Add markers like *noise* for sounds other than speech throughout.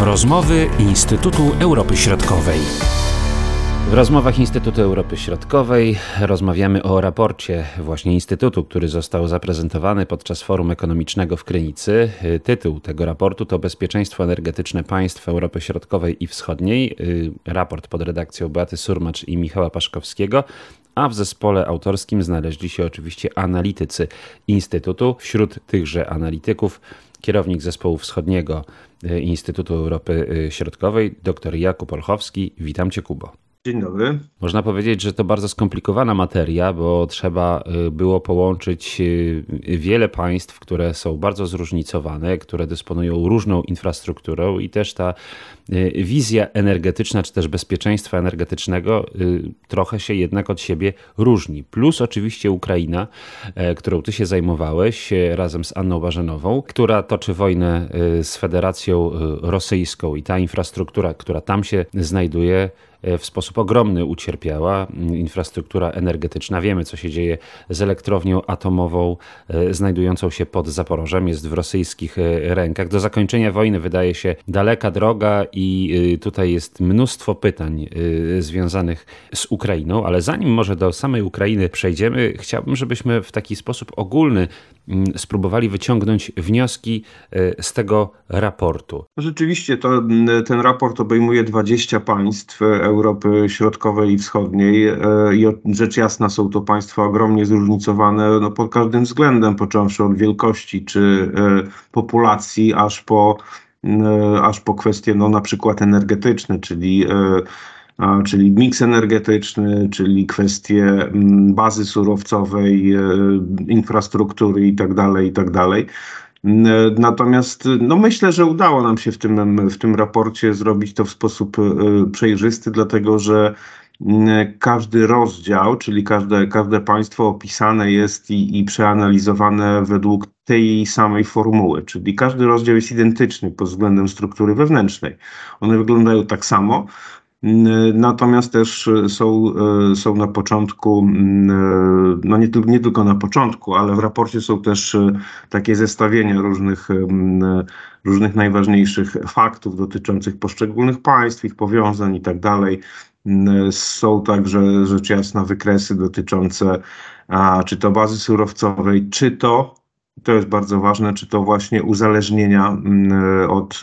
Rozmowy Instytutu Europy Środkowej. W rozmowach Instytutu Europy Środkowej rozmawiamy o raporcie właśnie Instytutu, który został zaprezentowany podczas Forum Ekonomicznego w Krynicy. Tytuł tego raportu to Bezpieczeństwo energetyczne państw Europy Środkowej i Wschodniej. Raport pod redakcją Beaty Surmacz i Michała Paszkowskiego a w zespole autorskim znaleźli się oczywiście analitycy Instytutu. Wśród tychże analityków kierownik zespołu wschodniego Instytutu Europy Środkowej, dr Jakub Olchowski. Witam Cię, Kubo. Dzień dobry. Można powiedzieć, że to bardzo skomplikowana materia, bo trzeba y, było połączyć y, wiele państw, które są bardzo zróżnicowane, które dysponują różną infrastrukturą i też ta y, wizja energetyczna, czy też bezpieczeństwa energetycznego trochę się jednak od siebie różni. Plus oczywiście Ukraina, którą ty się zajmowałeś razem z Anną Barzenową, która toczy wojnę z Federacją Rosyjską i ta infrastruktura, która tam się znajduje, E, w sposób ogromny ucierpiała. Infrastruktura energetyczna, wiemy co się dzieje z elektrownią atomową e, znajdującą się pod Zaporożem, jest w rosyjskich e, rękach. Do zakończenia wojny wydaje się daleka droga i tutaj jest mnóstwo pytań związanych z Ukrainą, ale zanim może do samej Ukrainy przejdziemy, chciałbym, żebyśmy w taki sposób ogólny spróbowali wyciągnąć wnioski z tego raportu. Rzeczywiście to, ten raport obejmuje 20 państw Europy Środkowej i Wschodniej e, i rzecz jasna są to państwa ogromnie zróżnicowane no, pod każdym względem, począwszy od wielkości czy e, populacji, aż po, e, aż po kwestie no, na przykład energetyczne, czyli czyli miks energetyczny, czyli kwestie mm, bazy surowcowej, infrastruktury itd., tak itd. Tak Natomiast no myślę, że udało nam się w tym, w tym raporcie zrobić to w sposób e, przejrzysty, dlatego że każdy rozdział, czyli każde, każde państwo opisane jest i, i przeanalizowane według tej samej formuły, czyli każdy rozdział jest identyczny pod względem struktury wewnętrznej. One wyglądają tak samo, Natomiast też są, są na początku, no nie, nie tylko na początku, ale w raporcie są też takie zestawienia różnych, różnych najważniejszych faktów dotyczących poszczególnych państw, ich powiązań i tak dalej. Są także rzecz jasna wykresy dotyczące a, czy to bazy surowcowej, czy to, to jest bardzo ważne, czy to właśnie uzależnienia od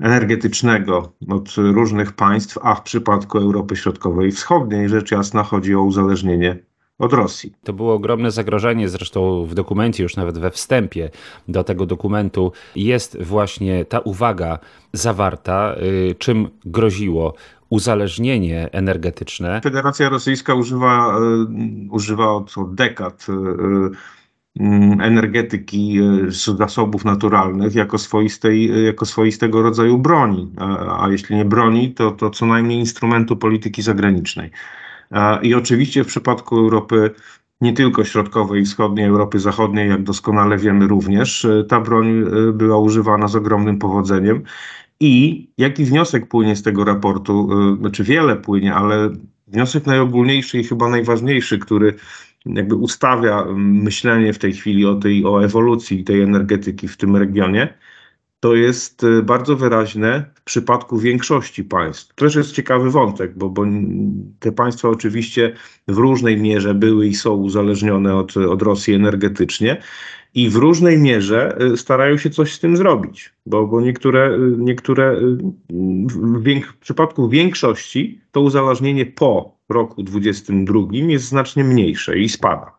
energetycznego od różnych państw, a w przypadku Europy Środkowej i Wschodniej rzecz jasna chodzi o uzależnienie od Rosji. To było ogromne zagrożenie, zresztą w dokumencie, już nawet we wstępie do tego dokumentu jest właśnie ta uwaga zawarta, y, czym groziło uzależnienie energetyczne. Federacja Rosyjska używa, y, używa od, od dekad y, energetyki, e, zasobów naturalnych jako, swoistej, e, jako swoistego rodzaju broni, a, a jeśli nie broni, to, to co najmniej instrumentu polityki zagranicznej. I oczywiście w przypadku Europy nie tylko środkowej i wschodniej, Europy Zachodniej, jak doskonale wiemy również, e, ta broń była używana z ogromnym powodzeniem. I jaki wniosek płynie z tego raportu? Znaczy wiele płynie, ale wniosek najogólniejszy i chyba najważniejszy, który jakby ustawia myślenie w tej chwili o tej o ewolucji tej energetyki w tym regionie, to jest y, bardzo wyraźne w przypadku większości państw. To też jest ciekawy wątek, bo, bo te państwa oczywiście w różnej mierze były i są uzależnione od, od Rosji energetycznie i w różnej mierze y, starają się coś z tym zrobić, bo, bo niektóre, y, niektóre w, w przypadku większości to uzależnienie po roku 2022 jest znacznie mniejsze i spada.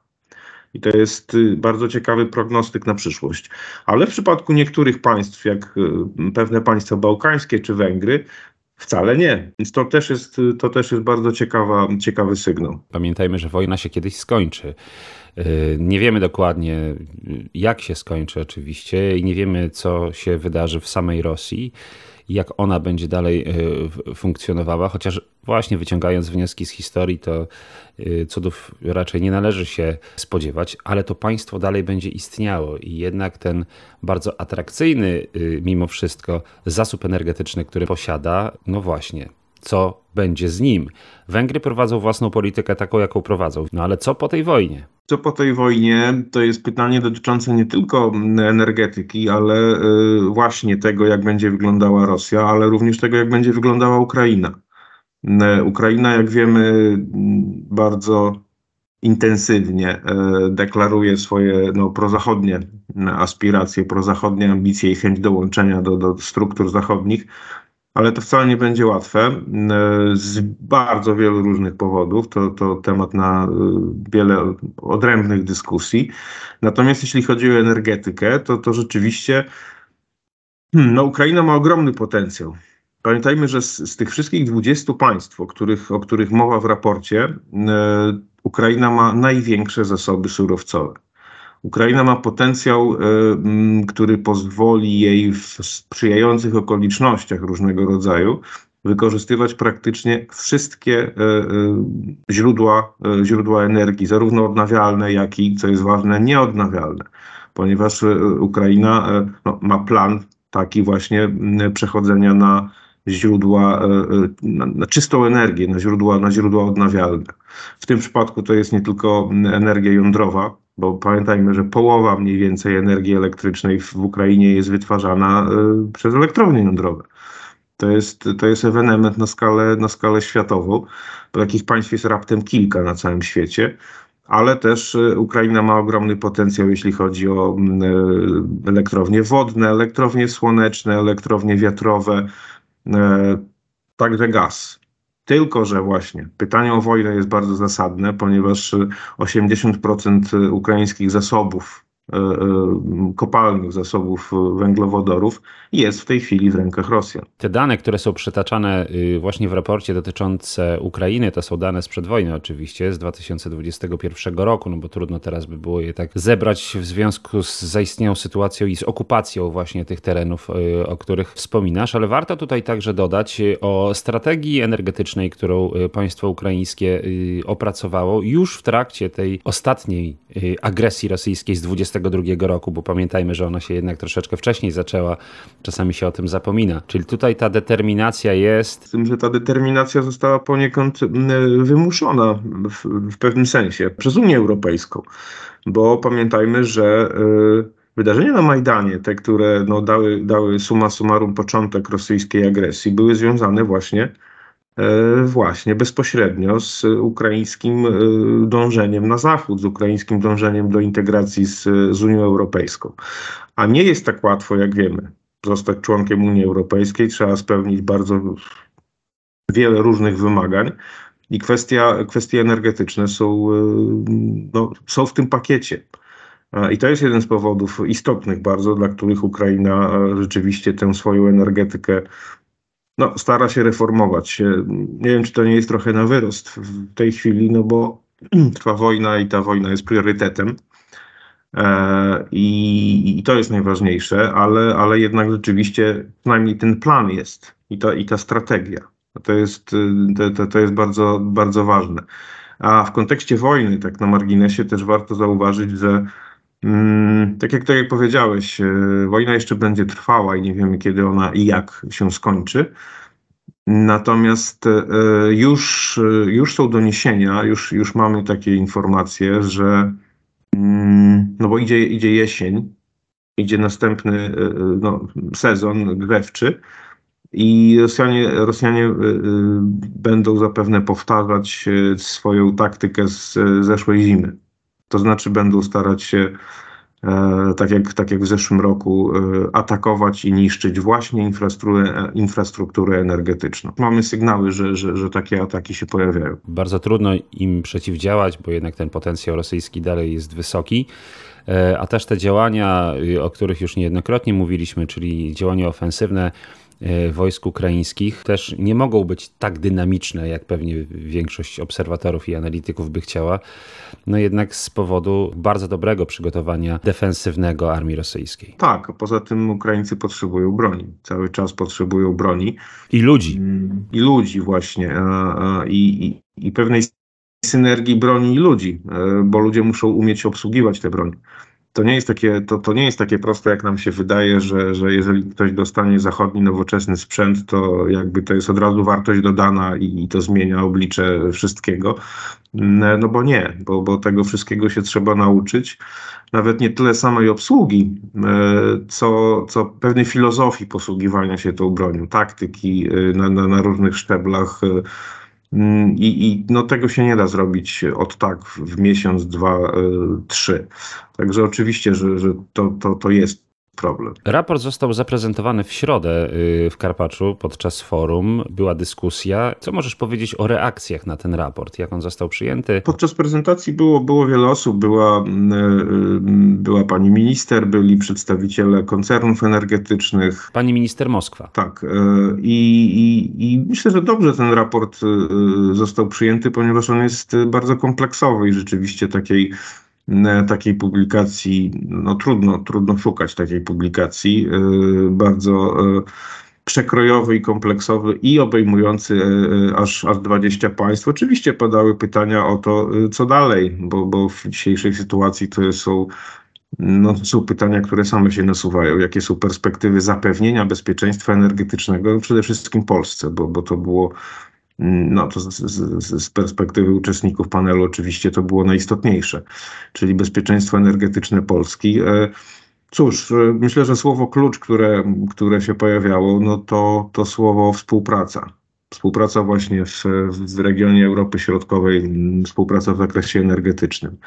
I to jest y, bardzo ciekawy prognostyk na przyszłość. Ale w przypadku niektórych państw, jak y, pewne państwa bałkańskie czy Węgry, Wcale nie. Więc to też jest, to też jest bardzo ciekawa, ciekawy sygnał. Pamiętajmy, że wojna się kiedyś skończy. Nie wiemy dokładnie, jak się skończy, oczywiście, i nie wiemy, co się wydarzy w samej Rosji jak ona będzie dalej e, funkcjonowała, chociaż właśnie wyciągając wnioski z historii, to e, cudów raczej nie należy się spodziewać, ale to państwo dalej będzie istniało i jednak ten bardzo atrakcyjny e, mimo wszystko zasób energetyczny, który posiada, no właśnie, co będzie z nim. Węgry prowadzą własną politykę taką, jaką prowadzą. No ale co po tej wojnie? Co po tej wojnie, to jest pytanie dotyczące nie tylko energetyki, ale y, właśnie tego, jak będzie wyglądała Rosja, ale również tego, jak będzie wyglądała Ukraina. Y, Ukraina, jak wiemy, bardzo intensywnie y, deklaruje swoje no, prozachodnie aspiracje, prozachodnie ambicje i chęć dołączenia do, do struktur zachodnich ale to wcale nie będzie łatwe e, z bardzo wielu różnych powodów. To, to temat na e, wiele odrębnych dyskusji. Natomiast jeśli chodzi o energetykę, to, to rzeczywiście hmm, no, Ukraina ma ogromny potencjał. Pamiętajmy, że z, z tych wszystkich 20 państw, o których, o których mowa w raporcie, e, Ukraina ma największe zasoby surowcowe. Ukraina ma potencjał, y, który pozwoli jej w sprzyjających okolicznościach różnego rodzaju wykorzystywać praktycznie wszystkie y, y, źródła, źródła energii, zarówno odnawialne, jak i, co jest ważne, nieodnawialne, ponieważ Ukraina no, ma plan taki właśnie przechodzenia na źródła, na, na, czystą energię, na źródła, na źródła odnawialne. W tym przypadku to jest nie tylko energia jądrowa, bo pamiętajmy, że połowa mniej więcej energii elektrycznej w Ukrainie jest wytwarzana y, przez elektrownie jądrowe. To jest, to jest ewenement na skalę, na skalę światową. Takich państw jest raptem kilka na całym świecie, ale też Ukraina ma ogromny potencjał, jeśli chodzi o elektrownie wodne, elektrownie słoneczne, elektrownie wiatrowe, także gaz. Tylko, że właśnie pytanie o wojnę jest bardzo zasadne, ponieważ 80% ukraińskich zasobów E, e, kopalnych zasobów węglowodorów jest w tej chwili w rękach Rosjan. Te dane, które są przytaczane y, właśnie w raporcie dotyczące Ukrainy, to są dane sprzed wojny oczywiście, z 2021 roku, no bo trudno teraz by było je tak zebrać w związku z zaistniałą sytuacją i z okupacją właśnie tych terenów, y, o których wspominasz, ale warto tutaj także dodać y, o strategii energetycznej, którą państwo ukraińskie opracowało już w trakcie tej ostatniej agresji rosyjskiej z 20 2022 roku, bo pamiętajmy, że ona się jednak troszeczkę wcześniej zaczęła, czasami się o tym zapomina. Czyli tutaj ta determinacja jest. Z tym, że ta determinacja została poniekąd wymuszona w, w pewnym sensie przez Unię Europejską, bo pamiętajmy, że y, Wydarzenia na Majdanie, te, które no, dały, dały suma summarum początek rosyjskiej agresji, były związane właśnie właśnie bezpośrednio z ukraińskim e, dążeniem na zachód, z ukraińskim dążeniem do integracji z, z Unią Europejską. A nie jest tak łatwo, jak wiemy, zostać członkiem Unii Europejskiej. Trzeba spełnić bardzo wiele różnych wymagań. I kwestia, kwestie energetyczne są, e, no, są w tym pakiecie. I to jest jeden z powodów istotnych bardzo, dla których Ukraina rzeczywiście tę swoją energetykę no, stara się reformować. Nie wiem, czy to nie jest trochę na wyrost w tej chwili, no bo *clears throat* trwa wojna i ta wojna jest priorytetem. E, I, I, to jest najważniejsze, ale, ale jednak rzeczywiście przynajmniej ten plan jest i ta, i ta strategia. To jest, to, to jest bardzo, bardzo ważne. A w kontekście wojny, tak na marginesie, też warto zauważyć, że tak jak, tak jak powiedziałeś, e, wojna jeszcze będzie trwała i nie wiemy, kiedy ona i jak się skończy. Natomiast e, już, e, już są doniesienia, już, już mamy takie informacje, że mm, no bo idzie, idzie jesień, idzie następny no, sezon grzewczy i Rosjanie, Rosjanie będą zapewne powtarzać swoją taktykę z zeszłej zimy. To znaczy będą starać się, e, tak jak, tak jak w zeszłym roku, e, atakować i niszczyć właśnie infrastrukturę, infrastrukturę energetyczną. Mamy sygnały, że, że, że takie ataki się pojawiają. Bardzo trudno im przeciwdziałać, bo jednak ten potencjał rosyjski dalej jest wysoki e, a też te działania, o których już niejednokrotnie mówiliśmy, czyli działania ofensywne E, wojsk ukraińskich też nie mogą być tak dynamiczne, jak pewnie większość obserwatorów i analityków by chciała, no jednak z powodu bardzo dobrego przygotowania defensywnego armii rosyjskiej. Tak, poza tym Ukraińcy potrzebują broni, cały czas potrzebują broni. I ludzi. I ludzi właśnie, i, i, i pewnej synergii broni i ludzi, e, bo ludzie muszą umieć obsługiwać te broni to nie jest takie, to, to nie jest takie proste, jak nam się wydaje, że, że jeżeli ktoś dostanie zachodni, nowoczesny sprzęt, to jakby to jest od razu wartość dodana i, i to zmienia oblicze wszystkiego. No bo nie, bo, bo tego wszystkiego się trzeba nauczyć. Nawet nie tyle samej obsługi, e, co, co pewnej filozofii posługiwania się tą bronią, taktyki e, na, na, na różnych szczeblach. Mm, I, I, no, tego się nie da zrobić od tak w miesiąc, dwa, trzy. Także oczywiście, że, że to, to, to jest problem. Raport został zaprezentowany w środę y, w Karpaczu podczas forum. Była dyskusja. Co możesz powiedzieć o reakcjach na ten raport? Jak on został przyjęty? Podczas prezentacji było, było wiele osób. Była, mm, y, była pani minister, byli przedstawiciele koncernów energetycznych. Pani minister Moskwa. Tak. Y, I, i, i myślę, że dobrze ten raport został przyjęty, ponieważ on jest bardzo kompleksowy i rzeczywiście takiej takiej publikacji, no trudno, trudno szukać takiej publikacji, y, bardzo y, przekrojowy i kompleksowy i obejmujący y, aż, aż 20 państw. Oczywiście padały pytania o to, co dalej, bo, bo w dzisiejszej sytuacji to są no, są pytania, które same się nasuwają. Jakie są perspektywy zapewnienia bezpieczeństwa energetycznego przede wszystkim Polsce, bo, bo to było no to z, z, z, perspektywy uczestników panelu oczywiście to było najistotniejsze, czyli bezpieczeństwo energetyczne Polski. E, cóż, e, myślę, że słowo klucz, które, które się pojawiało, no to, to słowo współpraca. Współpraca właśnie w, w regionie Europy Środkowej, współpraca w zakresie energetycznym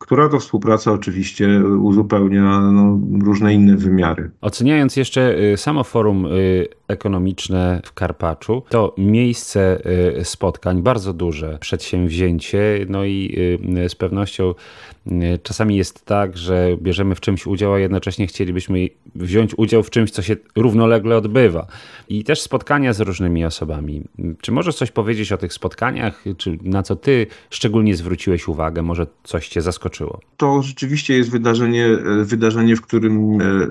która to współpraca oczywiście uzupełnia no, różne inne wymiary. Oceniając jeszcze y, samo forum y, ekonomiczne w Karpaczu, to miejsce y, spotkań, bardzo duże przedsięwzięcie, no i z pewnością czasami jest tak, że bierzemy w czymś udział, a jednocześnie chcielibyśmy wziąć udział w czymś, co się równolegle odbywa. I też spotkania z różnymi osobami. Czy możesz coś powiedzieć o tych spotkaniach, czy na co ty szczególnie zwróciłeś uwagę? Może coś cię zaskoczyło? To rzeczywiście jest wydarzenie, wydarzenie w którym e, e,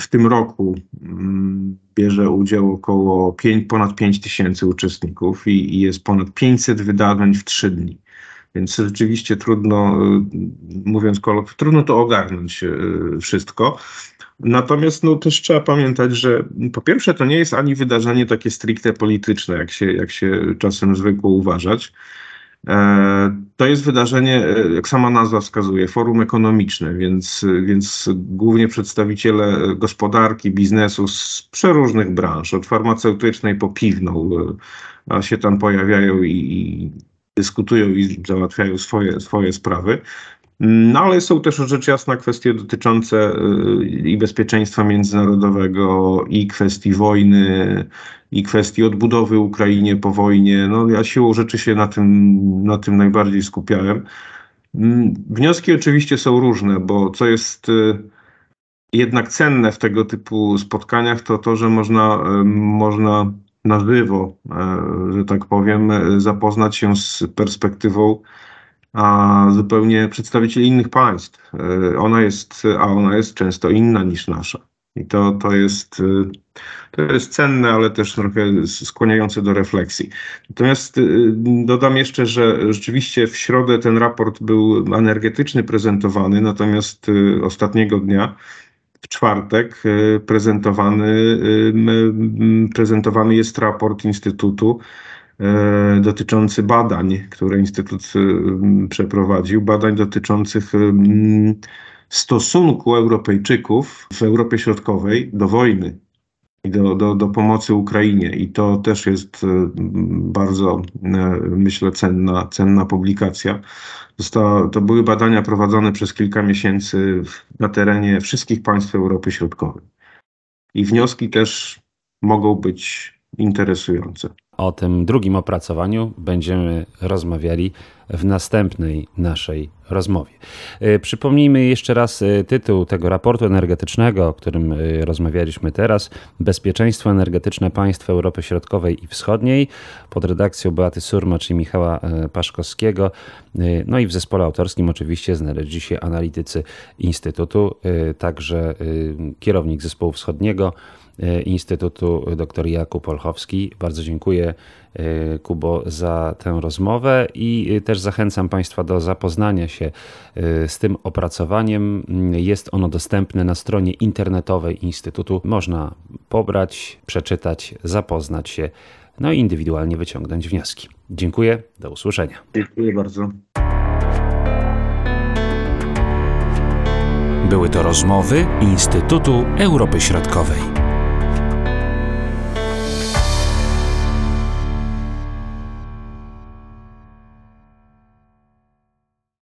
w tym roku mm, bierze udział około 5, ponad 5 tysięcy uczestników i, i jest ponad 500 wydarzeń w 3 dni. Więc rzeczywiście trudno, y, mówiąc kolokwialnie, trudno to ogarnąć y, wszystko. Natomiast no, też trzeba pamiętać, że po pierwsze to nie jest ani wydarzenie takie stricte polityczne, jak się, jak się czasem zwykło uważać. E, to jest wydarzenie, e, jak sama nazwa wskazuje, forum ekonomiczne, więc, więc głównie przedstawiciele gospodarki, biznesu z przeróżnych branż, od farmaceutycznej po piwną, e, się tam pojawiają i dyskutują i załatwiają swoje, swoje sprawy. No ale są też rzecz jasna kwestie dotyczące y, i bezpieczeństwa międzynarodowego, i kwestii wojny, i kwestii odbudowy Ukrainie po wojnie. No ja siłą rzeczy się na tym, na tym najbardziej skupiałem. Mm, wnioski oczywiście są różne, bo co jest y, jednak cenne w tego typu spotkaniach, to to, że można, y, można na żywo, e, że tak powiem, zapoznać się z perspektywą a zupełnie przedstawicieli innych państw. E, ona jest, a ona jest często inna niż nasza. I to, to, jest, e, to jest cenne, ale też trochę skłaniające do refleksji. Natomiast dodam jeszcze, że rzeczywiście w środę ten raport był energetyczny prezentowany, natomiast ostatniego dnia w czwartek y, prezentowany, y, prezentowany jest raport Instytutu y, dotyczący badań, które Instytut przeprowadził, badań dotyczących stosunku Europejczyków w Europie Środkowej do wojny do, do, do pomocy Ukrainie. I to też jest bardzo, myślę, cenna, cenna publikacja. Została, to były badania prowadzone przez kilka miesięcy na terenie wszystkich państw Europy Środkowej. I wnioski też mogą być interesujące. O tym drugim opracowaniu będziemy rozmawiali w następnej naszej rozmowie. E, przypomnijmy jeszcze raz e, tytuł tego raportu energetycznego, o którym e, rozmawialiśmy teraz: Bezpieczeństwo energetyczne państw Europy Środkowej i Wschodniej, pod redakcją Beaty Surmacz i Michała Paszkowskiego. No i w zespole autorskim oczywiście znaleźli się analitycy Instytutu, także kierownik zespołu wschodniego Instytutu dr Jakub Olchowski. Bardzo dziękuję Kubo za tę rozmowę i też zachęcam Państwa do zapoznania się z tym opracowaniem. Jest ono dostępne na stronie internetowej Instytutu. Można pobrać, przeczytać, zapoznać się, no i indywidualnie wyciągnąć wnioski. Dziękuję, do usłyszenia. Dziękuję bardzo. Były to rozmowy Instytutu Europy Środkowej.